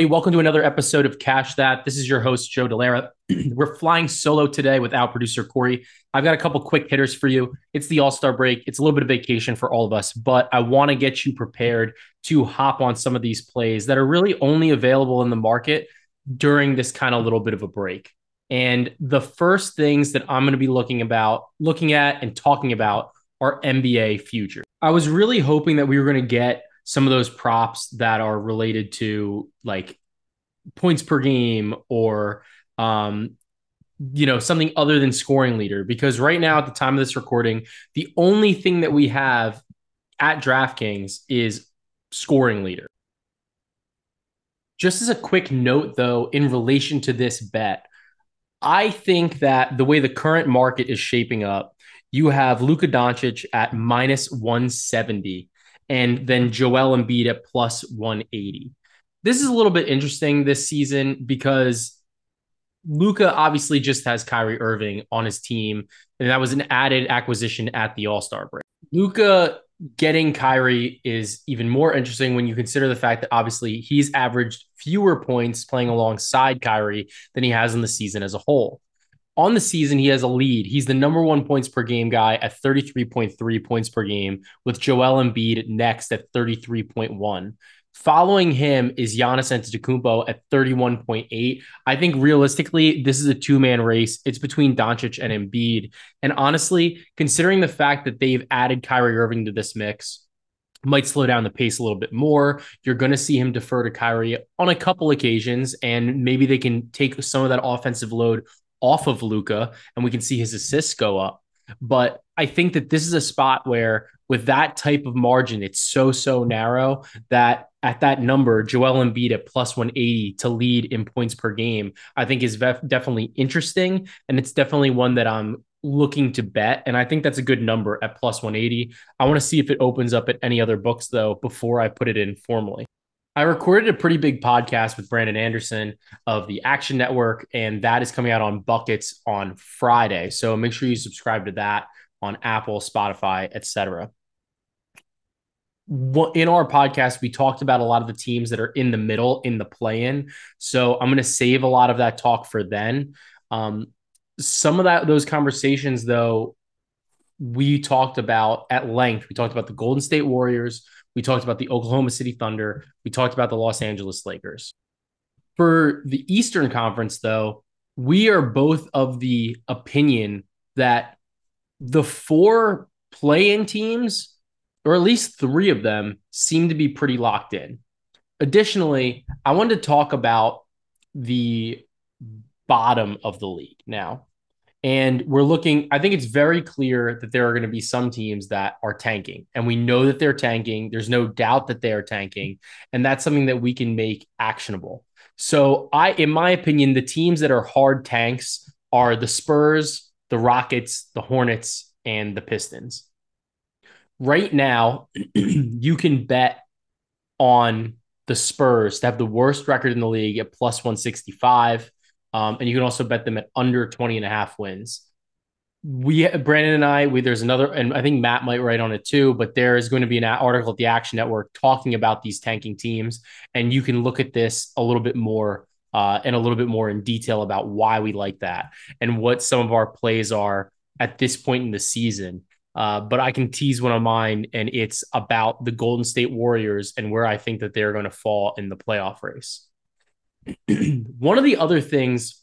Hey, welcome to another episode of Cash That. This is your host, Joe Dellera. We're flying solo today without producer Corey. I've got a couple quick hitters for you. It's the All Star break, it's a little bit of vacation for all of us, but I want to get you prepared to hop on some of these plays that are really only available in the market during this kind of little bit of a break. And the first things that I'm going to be looking about, looking at and talking about are NBA futures. I was really hoping that we were going to get some of those props that are related to like points per game or um you know something other than scoring leader because right now at the time of this recording the only thing that we have at DraftKings is scoring leader. Just as a quick note though in relation to this bet I think that the way the current market is shaping up you have Luka Doncic at minus 170 and then Joel Embiid at plus 180. This is a little bit interesting this season because Luka obviously just has Kyrie Irving on his team, and that was an added acquisition at the All Star break. Luka getting Kyrie is even more interesting when you consider the fact that obviously he's averaged fewer points playing alongside Kyrie than he has in the season as a whole on the season, he has a lead. He's the number one points per game guy at 33.3 points per game, with Joel Embiid next at 33.1. Following him is Giannis Antetokounmpo at 31.8. I think realistically, this is a two-man race. It's between Doncic and Embiid. And honestly, considering the fact that they've added Kyrie Irving to this mix, might slow down the pace a little bit more. You're going to see him defer to Kyrie on a couple occasions, and maybe they can take some of that offensive load off of Luka, and we can see his assists go up. But I think that this is a spot where, with that type of margin, it's so, so narrow that at that number, Joel Embiid at plus 180 to lead in points per game, I think is vef- definitely interesting. And it's definitely one that I'm looking to bet. And I think that's a good number at plus 180. I want to see if it opens up at any other books, though, before I put it in formally. I recorded a pretty big podcast with Brandon Anderson of the Action Network, and that is coming out on Buckets on Friday. So make sure you subscribe to that on Apple, Spotify, etc. In our podcast, we talked about a lot of the teams that are in the middle in the play-in. So I'm going to save a lot of that talk for then. Um, some of that those conversations, though, we talked about at length. We talked about the Golden State Warriors. We talked about the Oklahoma City Thunder. We talked about the Los Angeles Lakers. For the Eastern Conference, though, we are both of the opinion that the four play in teams, or at least three of them, seem to be pretty locked in. Additionally, I wanted to talk about the bottom of the league now. And we're looking, I think it's very clear that there are going to be some teams that are tanking. And we know that they're tanking. There's no doubt that they are tanking. And that's something that we can make actionable. So, I, in my opinion, the teams that are hard tanks are the Spurs, the Rockets, the Hornets, and the Pistons. Right now, you can bet on the Spurs to have the worst record in the league at plus 165 um, and you can also bet them at under 20 and a half wins. We, Brandon and I, we, there's another, and I think Matt might write on it too, but there is going to be an article at the Action Network talking about these tanking teams. And you can look at this a little bit more uh, and a little bit more in detail about why we like that and what some of our plays are at this point in the season. Uh, but I can tease one of mine, and it's about the Golden State Warriors and where I think that they're going to fall in the playoff race. one of the other things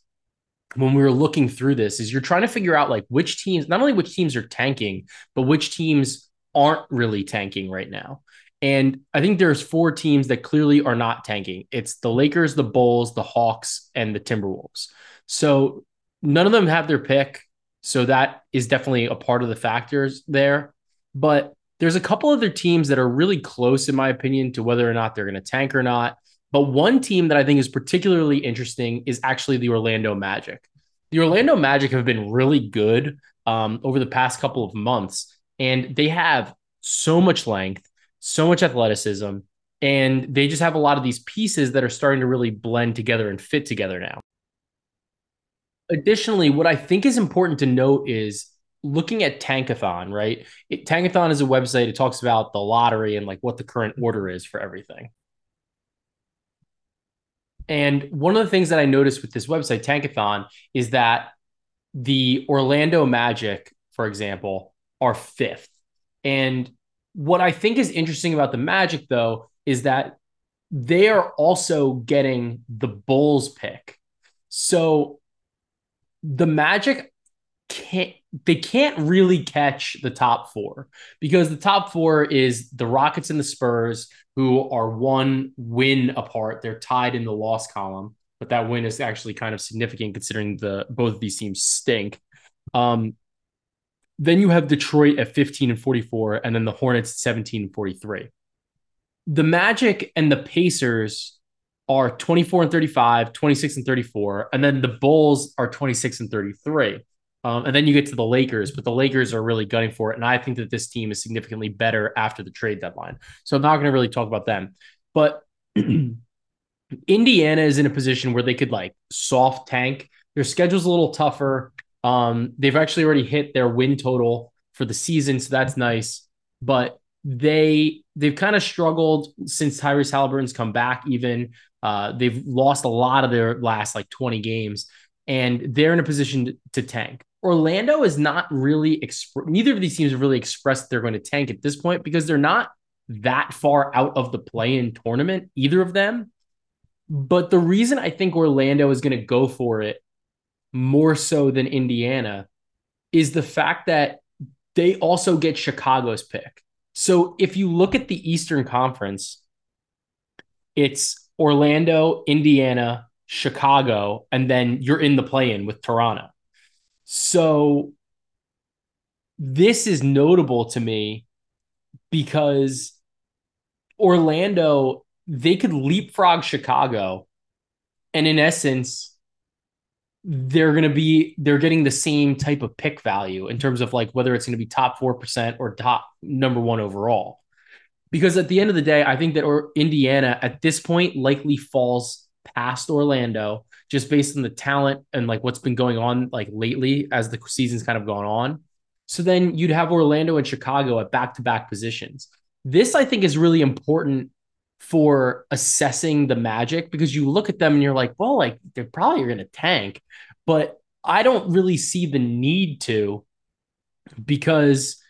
when we were looking through this is you're trying to figure out like which teams, not only which teams are tanking, but which teams aren't really tanking right now. And I think there's four teams that clearly are not tanking. It's the Lakers, the Bulls, the Hawks, and the Timberwolves. So none of them have their pick. So that is definitely a part of the factors there. But there's a couple other teams that are really close, in my opinion, to whether or not they're going to tank or not. But one team that I think is particularly interesting is actually the Orlando Magic. The Orlando Magic have been really good um, over the past couple of months, and they have so much length, so much athleticism, and they just have a lot of these pieces that are starting to really blend together and fit together now. Additionally, what I think is important to note is looking at Tankathon, right? It, Tankathon is a website. It talks about the lottery and like what the current order is for everything. And one of the things that I noticed with this website, Tankathon, is that the Orlando Magic, for example, are fifth. And what I think is interesting about the Magic, though, is that they are also getting the Bulls pick. So the Magic can't they can't really catch the top four because the top four is the Rockets and the Spurs, who are one win apart. They're tied in the loss column, but that win is actually kind of significant considering the both of these teams stink. Um, then you have Detroit at 15 and 44, and then the Hornets at 17 and 43. The Magic and the Pacers are 24 and 35, 26 and 34, and then the Bulls are 26 and 33. Um, and then you get to the Lakers, but the Lakers are really gunning for it. And I think that this team is significantly better after the trade deadline. So I'm not going to really talk about them. But Indiana is in a position where they could like soft tank. Their schedule's a little tougher. Um, they've actually already hit their win total for the season, so that's nice. But they they've kind of struggled since Tyrese Halliburton's come back. Even uh, they've lost a lot of their last like 20 games, and they're in a position to, to tank. Orlando is not really exp- neither of these teams have really expressed they're going to tank at this point because they're not that far out of the play-in tournament, either of them. But the reason I think Orlando is going to go for it more so than Indiana is the fact that they also get Chicago's pick. So if you look at the Eastern Conference, it's Orlando, Indiana, Chicago, and then you're in the play in with Toronto. So this is notable to me because Orlando, they could leapfrog Chicago. And in essence, they're going to be, they're getting the same type of pick value in terms of like whether it's going to be top 4% or top number one overall. Because at the end of the day, I think that or Indiana at this point likely falls past Orlando just based on the talent and like what's been going on like lately as the season's kind of gone on. So then you'd have Orlando and Chicago at back to back positions. This, I think, is really important for assessing the magic because you look at them and you're like, well, like they're probably going to tank, but I don't really see the need to because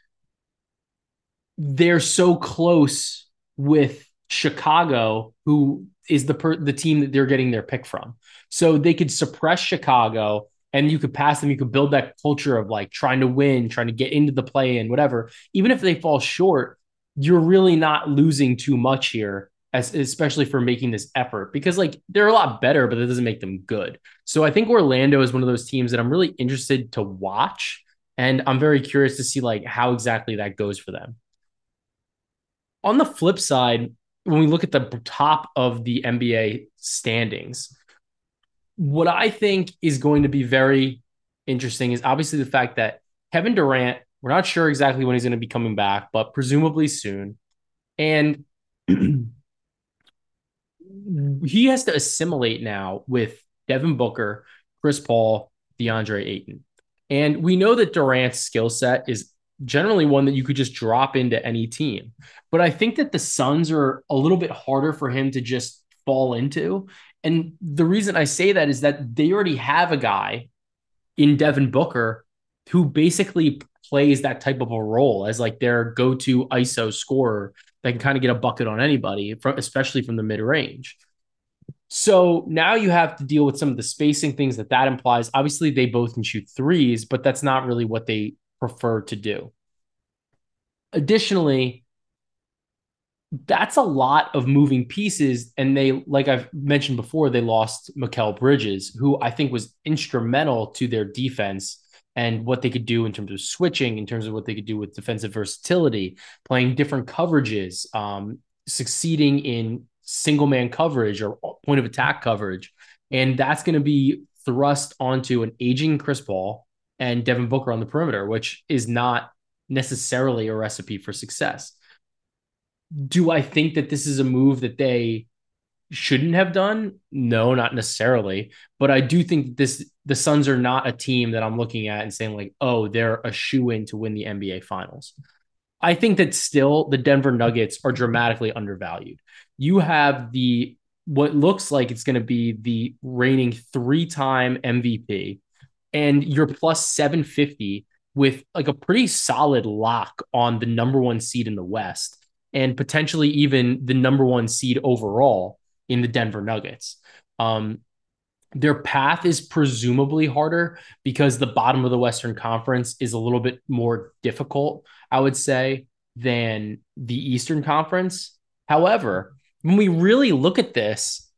they're so close with Chicago, who is the per- the team that they're getting their pick from. So they could suppress Chicago and you could pass them. You could build that culture of like trying to win, trying to get into the play and whatever. Even if they fall short, you're really not losing too much here, as especially for making this effort because like they're a lot better, but that doesn't make them good. So I think Orlando is one of those teams that I'm really interested to watch. And I'm very curious to see like how exactly that goes for them. On the flip side, when we look at the top of the NBA standings, what I think is going to be very interesting is obviously the fact that Kevin Durant, we're not sure exactly when he's going to be coming back, but presumably soon. And he has to assimilate now with Devin Booker, Chris Paul, DeAndre Ayton. And we know that Durant's skill set is generally one that you could just drop into any team. But I think that the Suns are a little bit harder for him to just fall into and the reason I say that is that they already have a guy in Devin Booker who basically plays that type of a role as like their go-to ISO scorer that can kind of get a bucket on anybody, especially from the mid-range. So now you have to deal with some of the spacing things that that implies. Obviously, they both can shoot threes, but that's not really what they prefer to do. Additionally, that's a lot of moving pieces. And they, like I've mentioned before, they lost Mikal Bridges, who I think was instrumental to their defense and what they could do in terms of switching, in terms of what they could do with defensive versatility, playing different coverages, um, succeeding in single man coverage or point of attack coverage. And that's going to be thrust onto an aging Chris Paul and Devin Booker on the perimeter, which is not necessarily a recipe for success do I think that this is a move that they shouldn't have done? No, not necessarily. But I do think this the Suns are not a team that I'm looking at and saying like, oh, they're a shoo in to win the NBA Finals. I think that still the Denver Nuggets are dramatically undervalued. You have the what looks like it's going to be the reigning three-time MVP, and you're plus 750 with like a pretty solid lock on the number one seed in the West and potentially even the number one seed overall in the Denver Nuggets. Um, their path is presumably harder because the bottom of the Western Conference is a little bit more difficult, I would say, than the Eastern Conference. However, when we really look at this,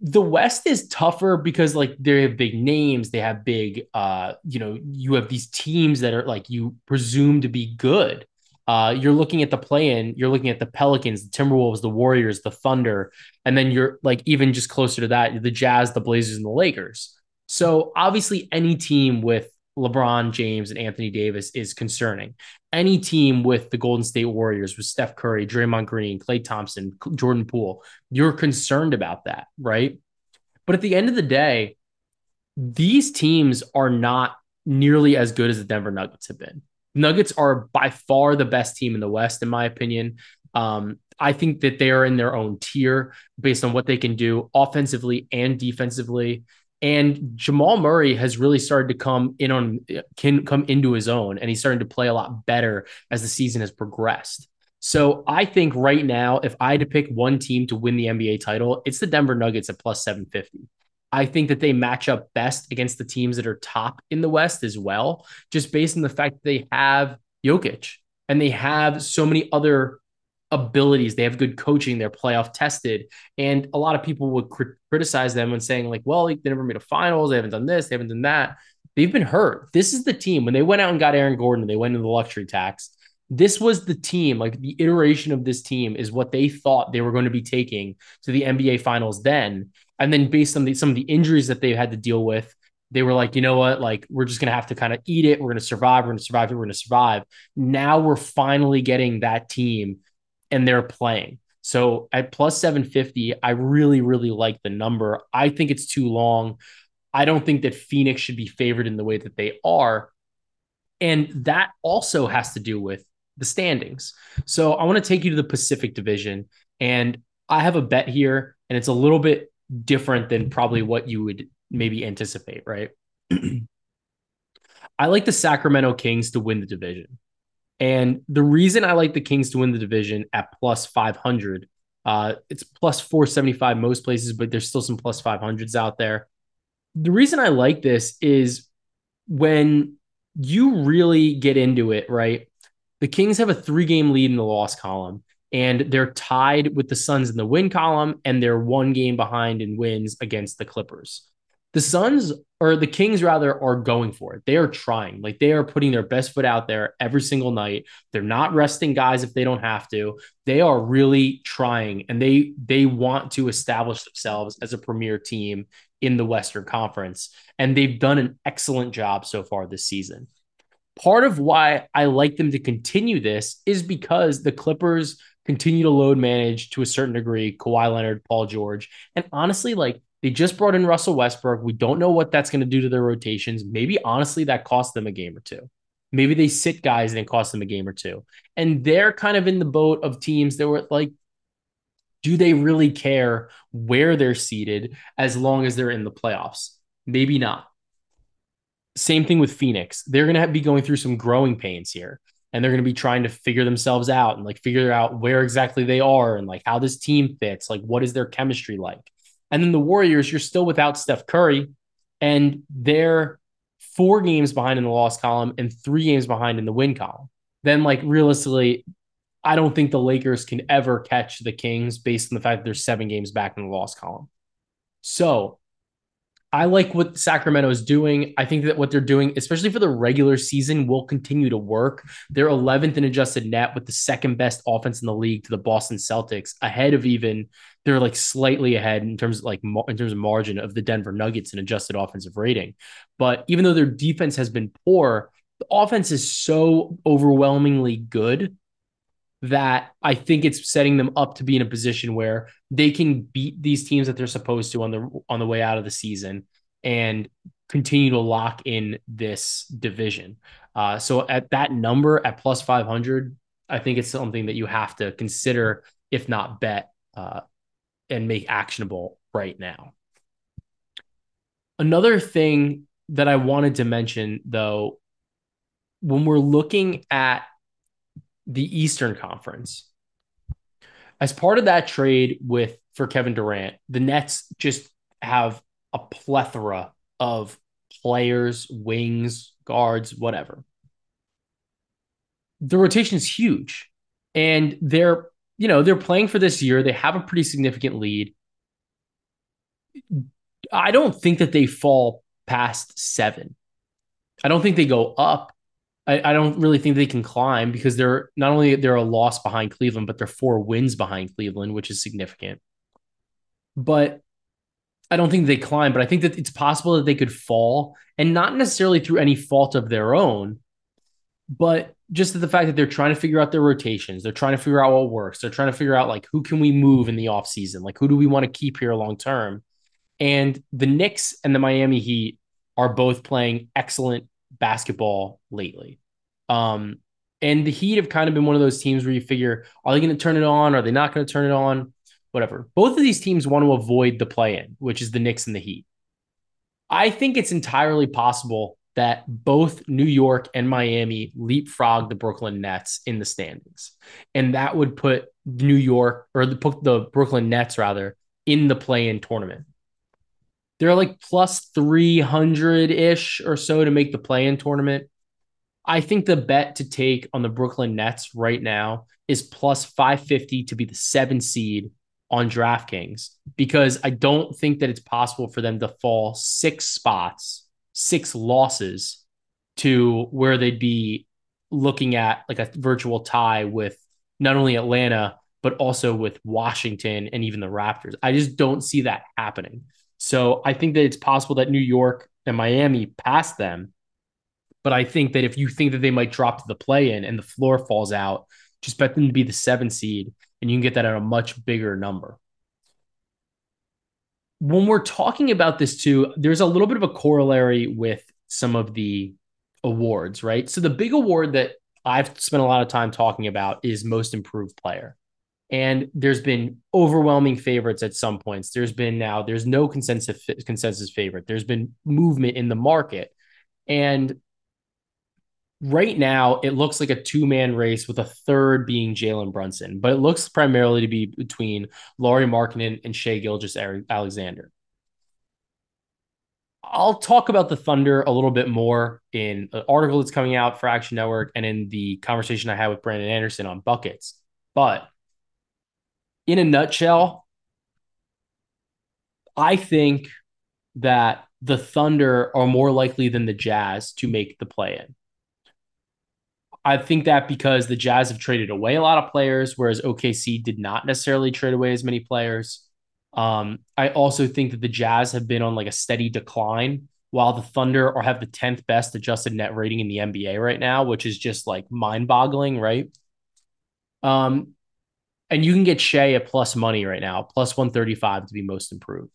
the West is tougher because like they have big names, they have big uh, you know, you have these teams that are like you presume to be good. Uh, you're looking at the play-in, you're looking at the Pelicans, the Timberwolves, the Warriors, the Thunder, and then you're like even just closer to that, the Jazz, the Blazers, and the Lakers. So obviously, any team with LeBron James and Anthony Davis is concerning. Any team with the Golden State Warriors, with Steph Curry, Draymond Green, Klay Thompson, Jordan Poole, you're concerned about that, right? But at the end of the day, these teams are not nearly as good as the Denver Nuggets have been. Nuggets are by far the best team in the West, in my opinion. Um, I think that they are in their own tier based on what they can do offensively and defensively. And Jamal Murray has really started to come in on can come into his own, and he's starting to play a lot better as the season has progressed. So I think right now, if I had to pick one team to win the NBA title, it's the Denver Nuggets at plus 750. I think that they match up best against the teams that are top in the West as well, just based on the fact that they have Jokic and they have so many other abilities. They have good coaching. They're playoff tested. And a lot of people would cr- criticize them and saying, like, well, they never made a finals. They haven't done this. They haven't done that. They've been hurt. This is the team. When they went out and got Aaron Gordon, they went into the luxury tax. This was the team, like the iteration of this team is what they thought they were going to be taking to the NBA finals then. And then based on the, some of the injuries that they had to deal with, they were like, you know what? Like, we're just going to have to kind of eat it. We're going to survive. We're going to survive. We're going to survive. Now we're finally getting that team and they're playing. So at plus 750, I really, really like the number. I think it's too long. I don't think that Phoenix should be favored in the way that they are. And that also has to do with the standings. So I want to take you to the Pacific Division. And I have a bet here, and it's a little bit different than probably what you would maybe anticipate, right? I like the Sacramento Kings to win the division. And the reason I like the Kings to win the division at plus 500, uh, it's plus 475 most places, but there's still some plus 500s out there. The reason I like this is when you really get into it, right? The Kings have a three game lead in the loss column and they're tied with the Suns in the win column, and they're one game behind in wins against the Clippers. The Suns or the Kings rather are going for it. They are trying. Like they are putting their best foot out there every single night. They're not resting guys if they don't have to. They are really trying and they they want to establish themselves as a premier team in the Western Conference and they've done an excellent job so far this season. Part of why I like them to continue this is because the Clippers continue to load manage to a certain degree Kawhi Leonard, Paul George. And honestly, like they just brought in Russell Westbrook. We don't know what that's going to do to their rotations. Maybe honestly, that cost them a game or two. Maybe they sit guys and it costs them a game or two. And they're kind of in the boat of teams that were like, do they really care where they're seated as long as they're in the playoffs? Maybe not. Same thing with Phoenix. They're going to be going through some growing pains here and they're going to be trying to figure themselves out and like figure out where exactly they are and like how this team fits, like what is their chemistry like. And then the Warriors, you're still without Steph Curry, and they're four games behind in the loss column and three games behind in the win column. Then, like realistically, I don't think the Lakers can ever catch the Kings based on the fact that they're seven games back in the loss column. So I like what Sacramento is doing. I think that what they're doing, especially for the regular season, will continue to work. They're 11th in adjusted net with the second best offense in the league to the Boston Celtics, ahead of even they're like slightly ahead in terms of like in terms of margin of the Denver Nuggets in adjusted offensive rating. But even though their defense has been poor, the offense is so overwhelmingly good that I think it's setting them up to be in a position where they can beat these teams that they're supposed to on the on the way out of the season and continue to lock in this division. Uh, so at that number at plus 500, I think it's something that you have to consider, if not bet, uh, and make actionable right now. Another thing that I wanted to mention, though, when we're looking at the Eastern Conference, as part of that trade with for Kevin Durant, the Nets just have a plethora of players, wings, guards, whatever. The rotation is huge. And they're, you know, they're playing for this year. They have a pretty significant lead. I don't think that they fall past seven. I don't think they go up. I, I don't really think they can climb because they're not only they're a loss behind Cleveland, but they're four wins behind Cleveland, which is significant. But I don't think they climb, but I think that it's possible that they could fall and not necessarily through any fault of their own, but just the fact that they're trying to figure out their rotations. They're trying to figure out what works. They're trying to figure out like who can we move in the offseason? Like who do we want to keep here long term? And the Knicks and the Miami Heat are both playing excellent basketball lately. Um, and the Heat have kind of been one of those teams where you figure, are they going to turn it on? Are they not going to turn it on? Whatever. Both of these teams want to avoid the play in, which is the Knicks and the Heat. I think it's entirely possible that both New York and Miami leapfrog the Brooklyn Nets in the standings. And that would put New York or the, the Brooklyn Nets rather in the play in tournament. They're like plus 300 ish or so to make the play in tournament. I think the bet to take on the Brooklyn Nets right now is plus 550 to be the seven seed on DraftKings because I don't think that it's possible for them to fall six spots, six losses to where they'd be looking at like a virtual tie with not only Atlanta, but also with Washington and even the Raptors. I just don't see that happening. So I think that it's possible that New York and Miami pass them. But I think that if you think that they might drop to the play in and the floor falls out, just bet them to be the seven seed and you can get that at a much bigger number. When we're talking about this too, there's a little bit of a corollary with some of the awards, right? So the big award that I've spent a lot of time talking about is most improved player. And there's been overwhelming favorites at some points. There's been now there's no consensus consensus favorite. There's been movement in the market. And right now it looks like a two-man race with a third being Jalen Brunson, but it looks primarily to be between Lauri Markkanen and Shai Gilgeous Alexander. I'll talk about the Thunder a little bit more in an article that's coming out for Action Network and in the conversation I had with Brandon Anderson on buckets. But in a nutshell, I think that the Thunder are more likely than the Jazz to make the play in. I think that because the Jazz have traded away a lot of players, whereas OKC did not necessarily trade away as many players. Um, I also think that the Jazz have been on like a steady decline, while the Thunder are have the 10th best adjusted net rating in the NBA right now, which is just like mind boggling, right? Um, and you can get Shai at plus money right now, plus 135 to be most improved.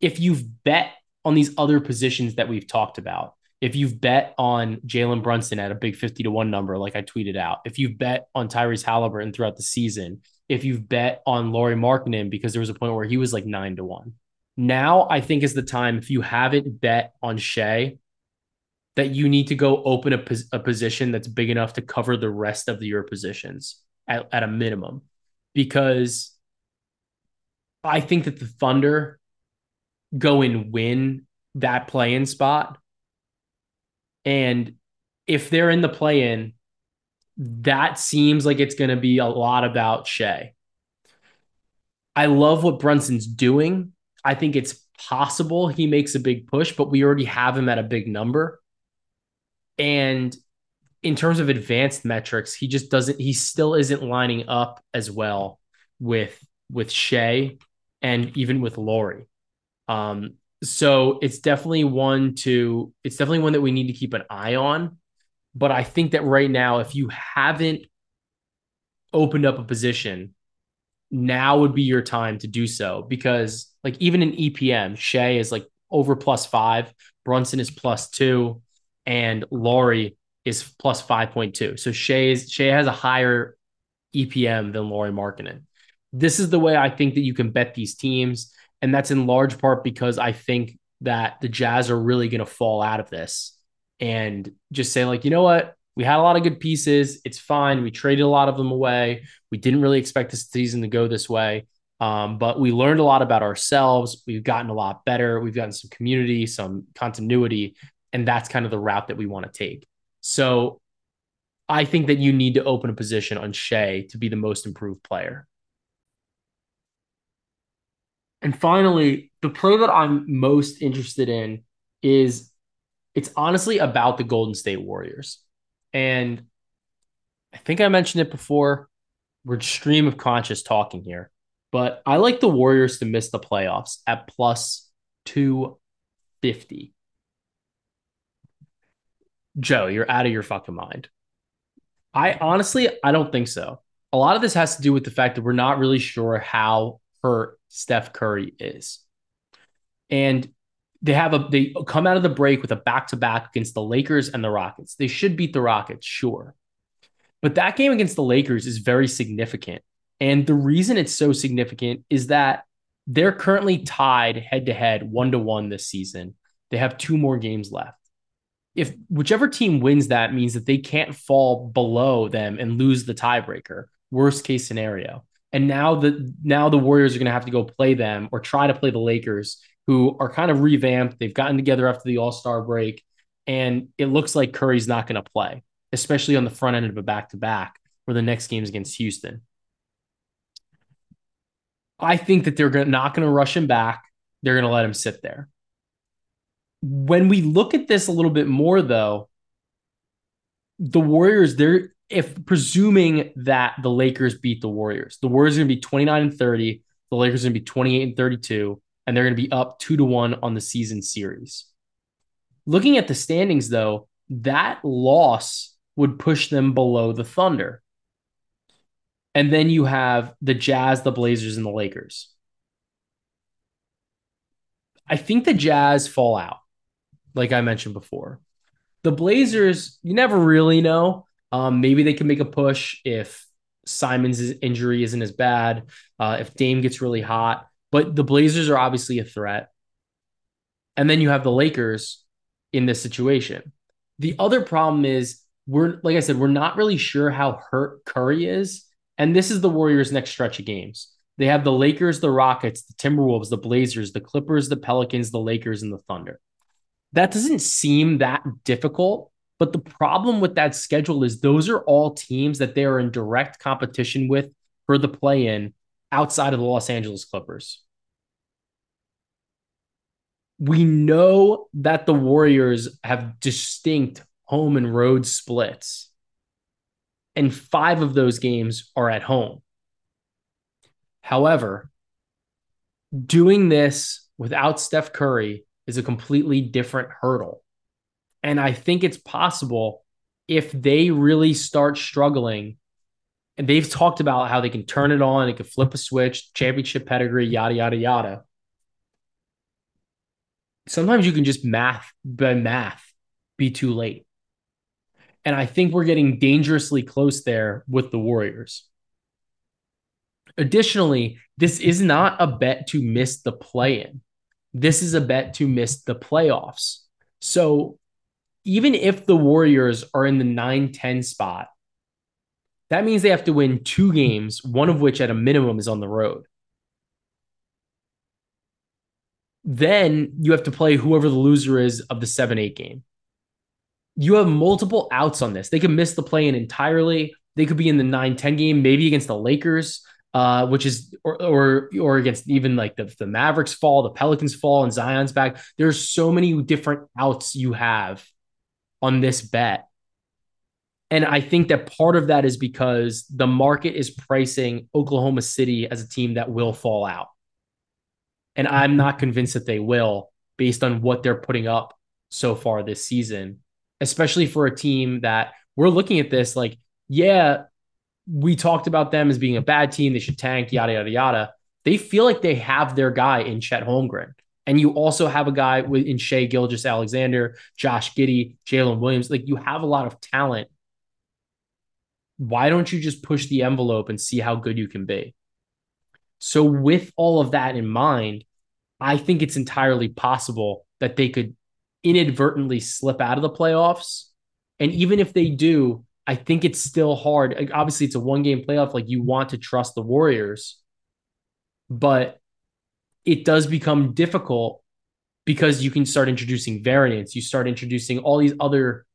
If you've bet on these other positions that we've talked about, if you've bet on Jalen Brunson at a big 50 to 1 number, like I tweeted out, if you've bet on Tyrese Halliburton throughout the season, if you've bet on Lauri Markkanen because there was a point where he was like 9 to 1. Now I think is the time if you haven't bet on Shai that you need to go open a, a position that's big enough to cover the rest of your positions at, at a minimum because I think that the Thunder go and win that play in spot. And if they're in the play in, that seems like it's going to be a lot about Shai. I love what Brunson's doing. I think it's possible he makes a big push, but we already have him at a big number. And in terms of advanced metrics, he just doesn't. He still isn't lining up as well with with Shai and even with Lauri. Um, so it's definitely one to. It's definitely one that we need to keep an eye on. But I think that right now, if you haven't opened up a position, now would be your time to do so because, like, even in EPM, Shai is like over plus five, Brunson is plus two, and Lauri is plus 5.2. So Shai is Shai has a higher EPM than Lauri Markkanen. This is the way I think that you can bet these teams. And that's in large part because I think that the Jazz are really going to fall out of this and just say, like, you know what? We had a lot of good pieces. It's fine. We traded a lot of them away. We didn't really expect this season to go this way. Um, but we learned a lot about ourselves. We've gotten a lot better. We've gotten some community, some continuity, and that's kind of the route that we want to take. So I think that you need to open a position on Shai to be the most improved player. And finally, the play that I'm most interested in is it's honestly about the Golden State Warriors. And I think I mentioned it before. We're stream of conscious talking here, but I like the Warriors to miss the playoffs at plus 250. Joe, you're out of your fucking mind. I honestly, I don't think so. A lot of this has to do with the fact that we're not really sure how hurt Steph Curry is. And they have a they come out of the break with a back-to-back against the Lakers and the Rockets. They should beat the Rockets, sure. But that game against the Lakers is very significant. And the reason it's so significant is that they're currently tied head to head, one to one this season. They have two more games left if whichever team wins that means that they can't fall below them and lose the tiebreaker worst case scenario. And now the now the warriors are going to have to go play them or try to play the lakers who are kind of revamped. They've gotten together after the all-star break and it looks like curry's not going to play especially on the front end of a back-to-back where the next game is against houston. I think that they're not going to rush him back. They're going to let him sit there when we look at this a little bit more, though, the Warriors, they're if presuming that the Lakers beat the Warriors, the Warriors are going to be 29 and 30, the Lakers are going to be 28 and 32, and they're going to be up two to one on the season series. Looking at the standings, though, that loss would push them below the Thunder. And then you have the Jazz, the Blazers, and the Lakers. I think the Jazz fall out like I mentioned before. The Blazers, you never really know. Um, maybe they can make a push if Simon's injury isn't as bad, uh, if Dame gets really hot. But the Blazers are obviously a threat. And then you have the Lakers in this situation. The other problem is we're like I said, we're not really sure how hurt Curry is. And this is the Warriors' next stretch of games. They have the Lakers, the Rockets, the Timberwolves, the Blazers, the Clippers, the Pelicans, the Lakers, and the Thunder that doesn't seem that difficult. But the problem with that schedule is those are all teams that they are in direct competition with for the play in outside of the Los Angeles Clippers. We know that the Warriors have distinct home and road splits, and five of those games are at home. However, doing this without Steph Curry is a completely different hurdle. And I think it's possible if they really start struggling, and they've talked about how they can turn it on, they can flip a switch, championship pedigree, yada, yada, yada. Sometimes you can just math by math be too late. And I think we're getting dangerously close there with the Warriors. Additionally, this is not a bet to miss the play in. This is a bet to miss the playoffs. So even if the Warriors are in the 9 10 spot, that means they have to win two games, one of which at a minimum is on the road. Then you have to play whoever the loser is of the 7 8 game. You have multiple outs on this. They could miss the play in entirely. They could be in the 9 10 game, maybe against the Lakers uh, which is or, or or against even like the, the Mavericks fall, the Pelicans fall, and Zion's back. There's so many different outs you have on this bet. And I think that part of that is because the market is pricing Oklahoma City as a team that will fall out. And I'm not convinced that they will based on what they're putting up so far this season, especially for a team that we're looking at this like, yeah, we talked about them as being a bad team. They should tank, yada, yada, yada. They feel like they have their guy in Chet Holmgren. And you also have a guy in Shai Gilgeous Alexander, Josh Giddey, Jalen Williams. Like you have a lot of talent. Why don't you just push the envelope and see how good you can be? So, with all of that in mind, I think it's entirely possible that they could inadvertently slip out of the playoffs. And even if they do, I think it's still hard. Obviously, it's a one game playoff. Like you want to trust the Warriors, but it does become difficult because you can start introducing variants. You start introducing all these other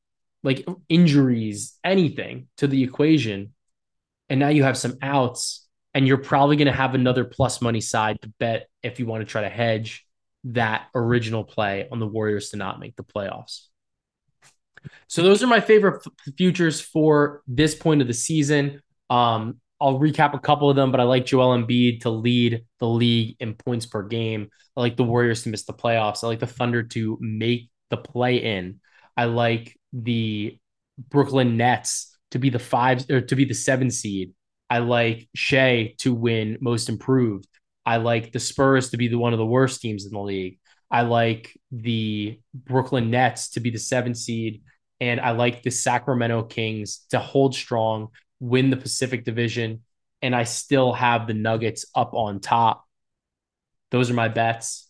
like injuries, anything to the equation. And now you have some outs, and you're probably going to have another plus money side to bet if you want to try to hedge that original play on the Warriors to not make the playoffs. So those are my favorite f- futures for this point of the season. Um, I'll recap a couple of them, but I like Joel Embiid to lead the league in points per game. I like the Warriors to miss the playoffs. I like the Thunder to make the play in. I like the Brooklyn Nets to be the five or to be the seven seed. I like Shai to win most improved. I like the Spurs to be the one of the worst teams in the league. I like the Brooklyn Nets to be the seven seed. And I like the Sacramento Kings to hold strong, win the Pacific Division. And I still have the Nuggets up on top. Those are my bets.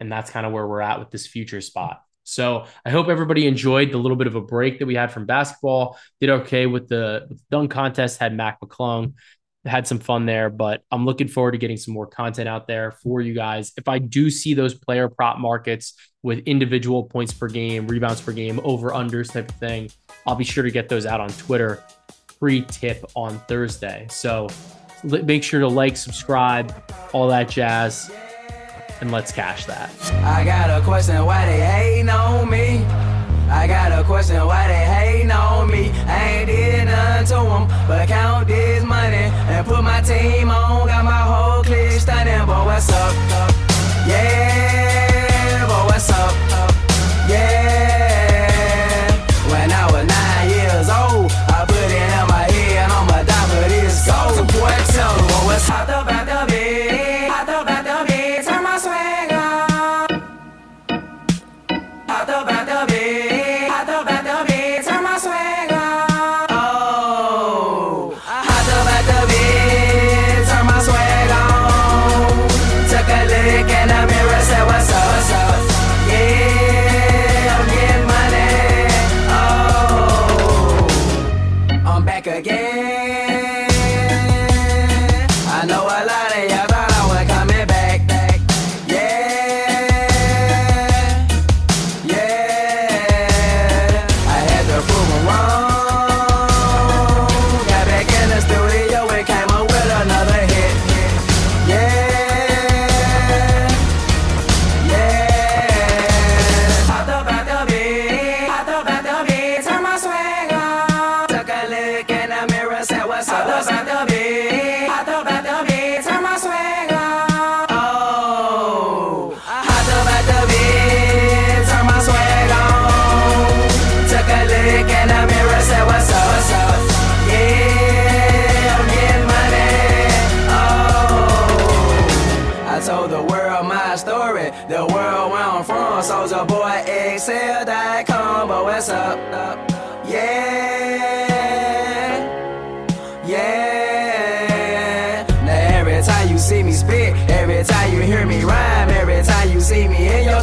And that's kind of where we're at with this future spot. So I hope everybody enjoyed the little bit of a break that we had from basketball. Did okay with the, with the dunk contest, had Mac McClung had some fun there, but I'm looking forward to getting some more content out there for you guys. If I do see those player prop markets with individual points per game, rebounds per game, over unders type of thing, I'll be sure to get those out on Twitter. Free tip on Thursday. So make sure to like, subscribe, all that jazz, and let's cash that. I got a question why they hating on me. I got a question why they hating on me. I ain't did nothing to them, but count this money and put my team on. Got my whole clique stunning, boy, what's up? Yeah, boy, what's up? Yeah. Every time you hear me rhyme, every time you see me in your